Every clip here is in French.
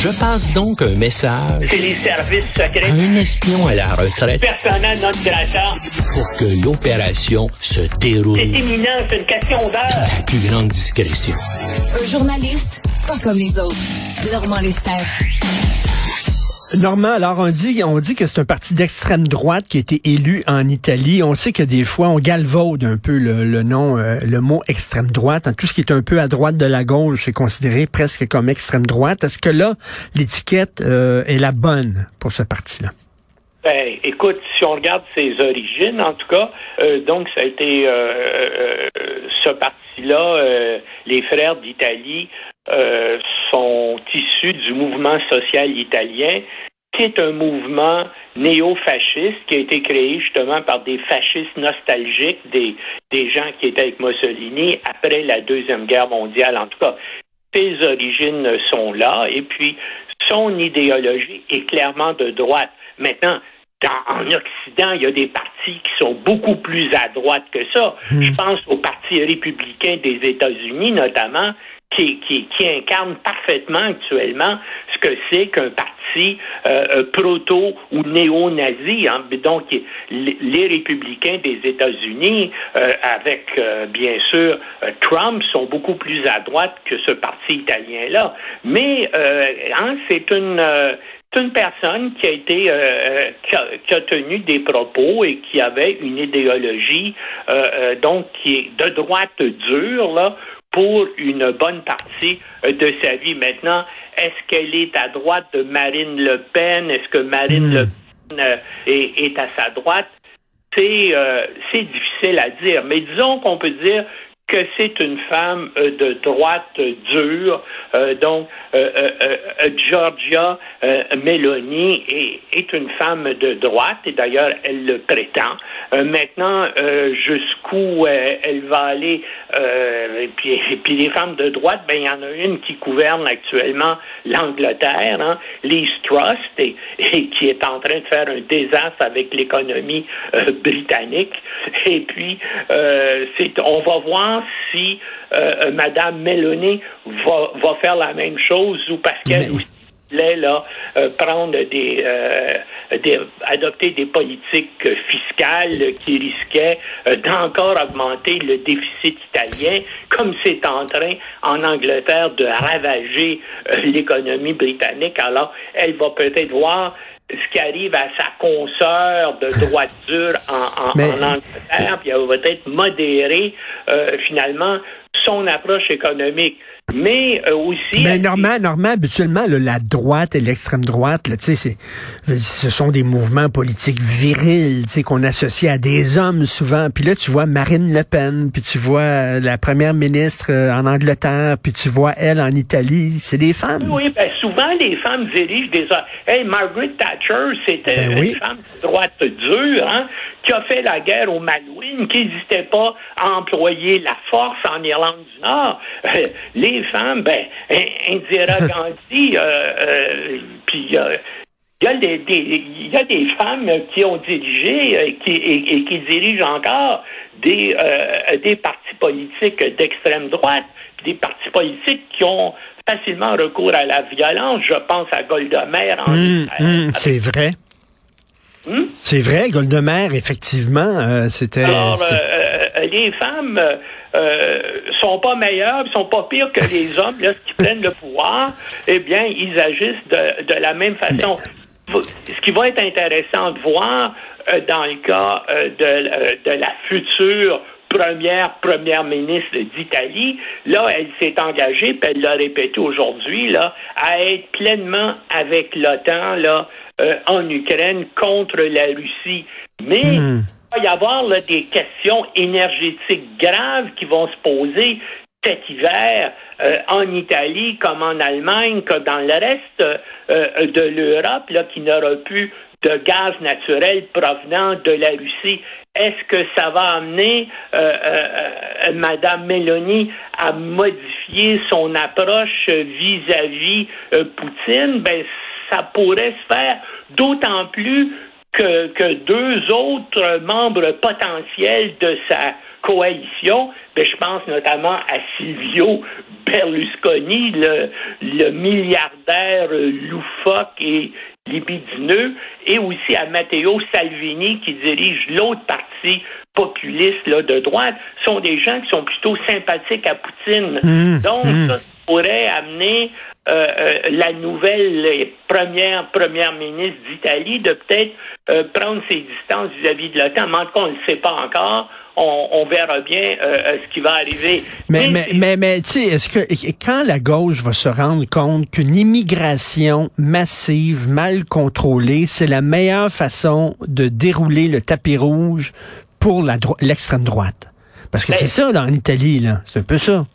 Je passe donc un message. C'est les services secrets. Un espion à la retraite. Personnel non grata. Pour que l'opération se déroule. C'est imminent, c'est une question d'heure. La plus grande discrétion. Un journaliste, pas comme les autres. Normand Lester. Normand, alors on dit, on dit que c'est un parti d'extrême droite qui a été élu en Italie. On sait que des fois on galvaude un peu le, nom, euh, le mot extrême droite. Tout ce qui est un peu à droite de la gauche est considéré presque comme extrême droite. Est-ce que là, l'étiquette euh, est la bonne pour ce parti-là? Ben, écoute, si on regarde ses origines, en tout cas, euh, donc ça a été ce parti-là, les frères d'Italie, euh, sont issus du mouvement social italien, est un mouvement néo-fasciste qui a été créé justement par des fascistes nostalgiques, des, des gens qui étaient avec Mussolini après la Deuxième Guerre mondiale. En tout cas, ses origines sont là et puis son idéologie est clairement de droite. Maintenant, en Occident, il y a des partis qui sont beaucoup plus à droite que ça. Hmm. Je pense au Parti républicain des États-Unis, notamment, qui, qui, qui, incarne parfaitement actuellement ce que c'est qu'un parti euh, euh, proto ou néo-nazi. Hein. Donc, les républicains des États-Unis, euh, avec bien sûr Trump, sont beaucoup plus à droite que ce parti italien-là. Mais hein, c'est une c'est une personne qui a été qui, a, tenu des propos et qui avait une idéologie donc qui est de droite dure là pour une bonne partie euh, de sa vie. Maintenant, est-ce qu'elle est à droite de Marine Le Pen? Est-ce que Marine hmm. Le Pen euh, est, à sa droite? Euh, c'est difficile à dire. Mais disons qu'on peut dire que c'est une femme de droite dure. donc, Georgia Meloni est, une femme de droite, et d'ailleurs, elle le prétend. maintenant, jusqu'où elle va aller euh, et, puis, les femmes de droite, ben il y en a une qui gouverne actuellement l'Angleterre, hein, Liz Trust, et, qui est en train de faire un désastre avec l'économie euh, britannique. Et puis, euh, on va voir si euh, Madame Meloni va, va faire la même chose ou parce qu'elle aussi là, euh, prendre des, euh, des, adopter des politiques fiscales qui risquaient euh, d'encore augmenter le déficit italien, comme c'est en train en Angleterre de ravager l'économie britannique. Alors, elle va peut-être voir ce qui arrive à sa consoeur de droiture en, en, en Angleterre, puis elle va peut-être modérer finalement son approche économique mais euh, aussi. Mais Normand, Normand, habituellement, la droite et l'extrême droite, là, ce sont des mouvements politiques virils, qu'on associe à des hommes souvent. Puis là, tu vois Marine Le Pen, puis tu vois euh, la première ministre euh, en Angleterre, puis tu vois elle en Italie. C'est des femmes. Oui, ben souvent les femmes dirigent des. Hey, Margaret Thatcher, c'était ben une femme de droite dure, hein, qui a fait la guerre aux Malouines, qui n'hésitait pas à employer la force en Irlande du Nord. les femmes, ben, Indira Gandhi, euh, euh, puis il y a des, il y a des femmes qui ont dirigé euh, qui, et, qui dirigent encore des, des partis politiques d'extrême droite, des partis politiques qui ont facilement recours à la violence. Je pense à Golda Meir. Hum, hum, c'est vrai. Hum? C'est vrai, Golda Meir, effectivement, c'était... Alors, les femmes euh, sont pas meilleurs, sont pas pires que les hommes qui prennent le pouvoir, eh bien, ils agissent de, de la même façon. Ce qui va être intéressant de voir euh, dans le cas euh, de, euh, de la future première première ministre d'Italie, là, elle s'est engagée, puis elle l'a répété aujourd'hui, là, à être pleinement avec l'OTAN, là, en Ukraine contre la Russie. Mais hmm va y avoir des questions énergétiques graves qui vont se poser cet hiver euh, en Italie comme en Allemagne, comme dans le reste euh, de l'Europe, là, qui n'aura plus de gaz naturel provenant de la Russie. Est-ce que ça va amener euh, Madame Meloni à modifier son approche vis-à-vis Poutine? Ben, ça pourrait se faire d'autant plus que, deux autres membres potentiels de sa coalition, ben, je pense notamment à Silvio Berlusconi, le, le milliardaire loufoque et libidineux, et aussi à Matteo Salvini qui dirige l'autre parti populiste là, de droite, sont des gens qui sont plutôt sympathiques à Poutine. Mmh, Donc, mmh. ça pourrait amener euh, euh, la nouvelle première première ministre d'Italie de peut-être euh, prendre ses distances vis-à-vis de l'OTAN. Mais en tout cas, on ne le sait pas encore. On, on verra bien euh, ce qui va arriver. Mais, mais, mais, mais, tu sais, est-ce que quand la gauche va se rendre compte qu'une immigration massive, mal contrôlée, c'est la meilleure façon de dérouler le tapis rouge pour la dro l'extrême droite? Parce que Ben- c'est ça, dans l'Italie, là. C'est un peu ça.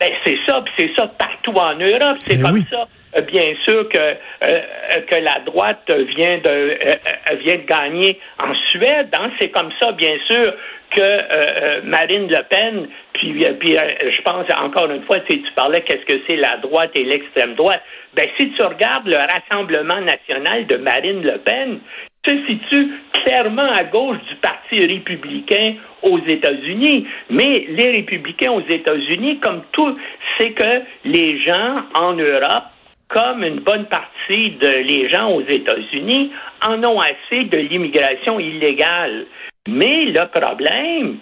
Ben, c'est ça, puis c'est ça partout en Europe. C'est Ben comme oui. ça, euh, bien sûr, que, euh, que la droite vient de, euh, euh, vient de gagner en Suède. hein. C'est comme ça, bien sûr, que euh, euh, Marine Le Pen, puis, euh, puis euh, je pense, encore une fois, tu, tu parlais qu'est-ce que c'est la droite et l'extrême droite. Ben, si tu regardes le Rassemblement national de Marine Le Pen, se situe clairement à gauche du Parti républicain aux États-Unis. Mais les républicains aux États-Unis, comme tout, c'est que les gens en Europe, comme une bonne partie de les gens aux États-Unis, en ont assez de l'immigration illégale. Mais le problème,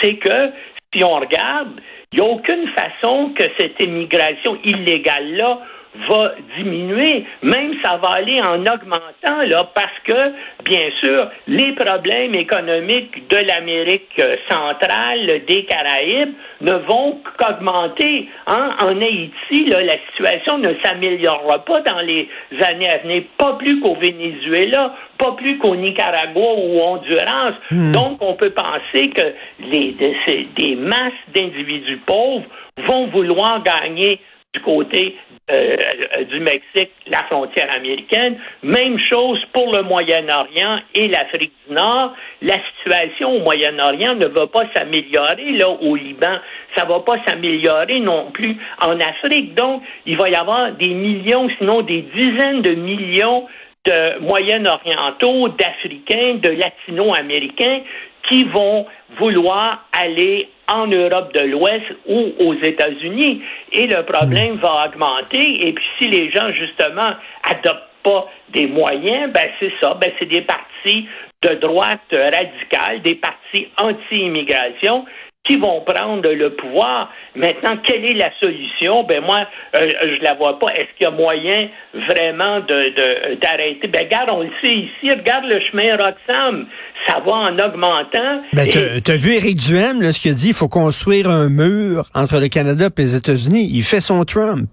c'est que si on regarde, il n'y a aucune façon que cette immigration illégale-là va diminuer, même ça va aller en augmentant, là, parce que, bien sûr, les problèmes économiques de l'Amérique euh, centrale, des Caraïbes, ne vont qu'augmenter. Hein? En Haïti, là, la situation ne s'améliorera pas dans les années à venir, pas plus qu'au Venezuela, pas plus qu'au Nicaragua ou au Honduras. Donc, on peut penser que les, des, des masses d'individus pauvres vont vouloir gagner du côté euh, du Mexique, la frontière américaine. Même chose pour le Moyen-Orient et l'Afrique du Nord. La situation au Moyen-Orient ne va pas s'améliorer là au Liban. Ça va pas s'améliorer non plus en Afrique. Donc, il va y avoir des millions, sinon des dizaines de millions de Moyen-Orientaux, d'Africains, de Latino-Américains qui vont vouloir aller en Europe de l'Ouest ou aux États-Unis. Et le problème va augmenter. Et puis si les gens, justement, adoptent pas des moyens, ben c'est ça, ben c'est des partis de droite radicale, des partis anti-immigration qui vont prendre le pouvoir. Maintenant, quelle est la solution? Ben moi, euh, je la vois pas. Est-ce qu'il y a moyen vraiment de d'arrêter? Ben regarde, on le sait ici, regarde le chemin Roxham. Ça va en augmentant. Ben, Et- t'as vu Éric Duhem, là, ce qu'il a dit, il faut construire un mur entre le Canada et les États-Unis. Il fait son Trump.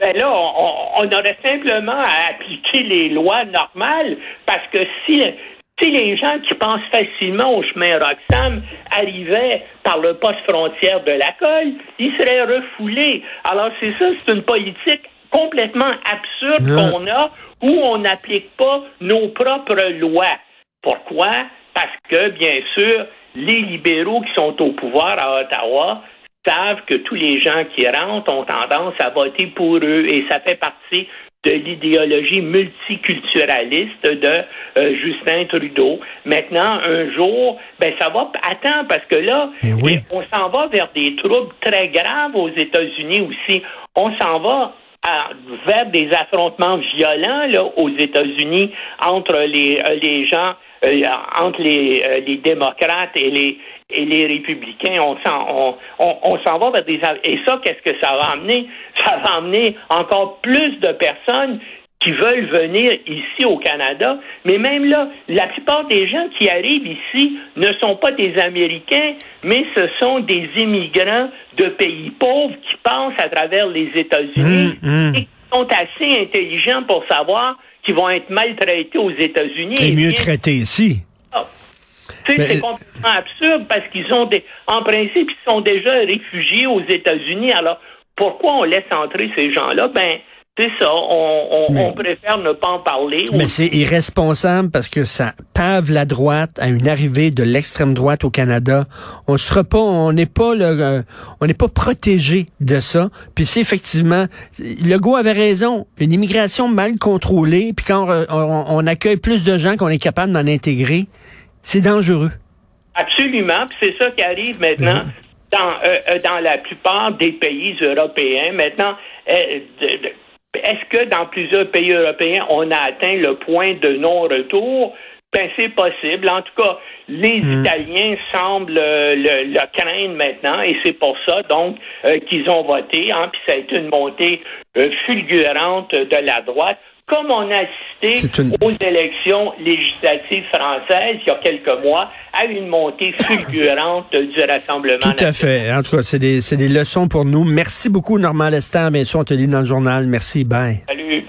Ben là, on- on aurait simplement à appliquer les lois normales parce que si, si les gens qui pensent facilement au chemin Roxham arrivaient par le poste frontière de la colle, ils seraient refoulés. Alors c'est ça, c'est une politique complètement absurde qu'on a où on n'applique pas nos propres lois. Pourquoi? Parce que, bien sûr, les libéraux qui sont au pouvoir à Ottawa savent que tous les gens qui rentrent ont tendance à voter pour eux et ça fait partie de l'idéologie multiculturaliste de euh, Justin Trudeau. Maintenant, un jour, ben ça va. Attends, parce que là, Eh oui. on s'en va vers des troubles très graves aux États-Unis aussi. On s'en va à- vers des affrontements violents là, aux États-Unis entre les, euh, les gens, euh, entre les, les démocrates et les et les républicains. On s'en on, on, on s'en va vers des et ça qu'est-ce que ça va amener? Ça va amener encore plus de personnes qui veulent venir ici au Canada, mais même là, la plupart des gens qui arrivent ici ne sont pas des Américains, mais ce sont des immigrants de pays pauvres qui passent à travers les États-Unis Hum, hum. et qui sont assez intelligents pour savoir qu'ils vont être maltraités aux États-Unis. Et mieux bien traité ici. ça. C'est complètement absurde parce qu'ils ont des, en principe, ils sont déjà réfugiés aux États-Unis. Alors, pourquoi on laisse entrer ces gens-là? Ben, c'est ça. On, on, Mais- on préfère ne pas en parler. Mais Ou- c'est irresponsable parce que ça pave la droite à une arrivée de l'extrême droite au Canada. On sera pas, on n'est pas le, euh, on n'est pas protégé de ça. Puis c'est effectivement, Legault avait raison. Une immigration mal contrôlée, puis quand on, on- on accueille plus de gens qu'on est capable d'en intégrer, c'est dangereux. Absolument. Puis c'est ça qui arrive maintenant Mhm. dans, euh, euh, dans la plupart des pays européens. Maintenant, euh, de- de- est-ce que dans plusieurs pays européens, on a atteint le point de non-retour? Ben, c'est possible. En tout cas, les Mhm. Italiens semblent euh, le, le craindre maintenant et c'est pour ça, donc, euh, qu'ils ont voté. Hein, puis ça a été une montée euh, fulgurante de la droite. Comme on a assisté une- aux élections législatives françaises il y a quelques mois à une montée fulgurante du Rassemblement Tout à fait. En tout cas, c'est des, c'est des leçons pour nous. Merci beaucoup, Normand Lester. Bien sûr, on te lit dans le journal. Merci. Bye. Salut.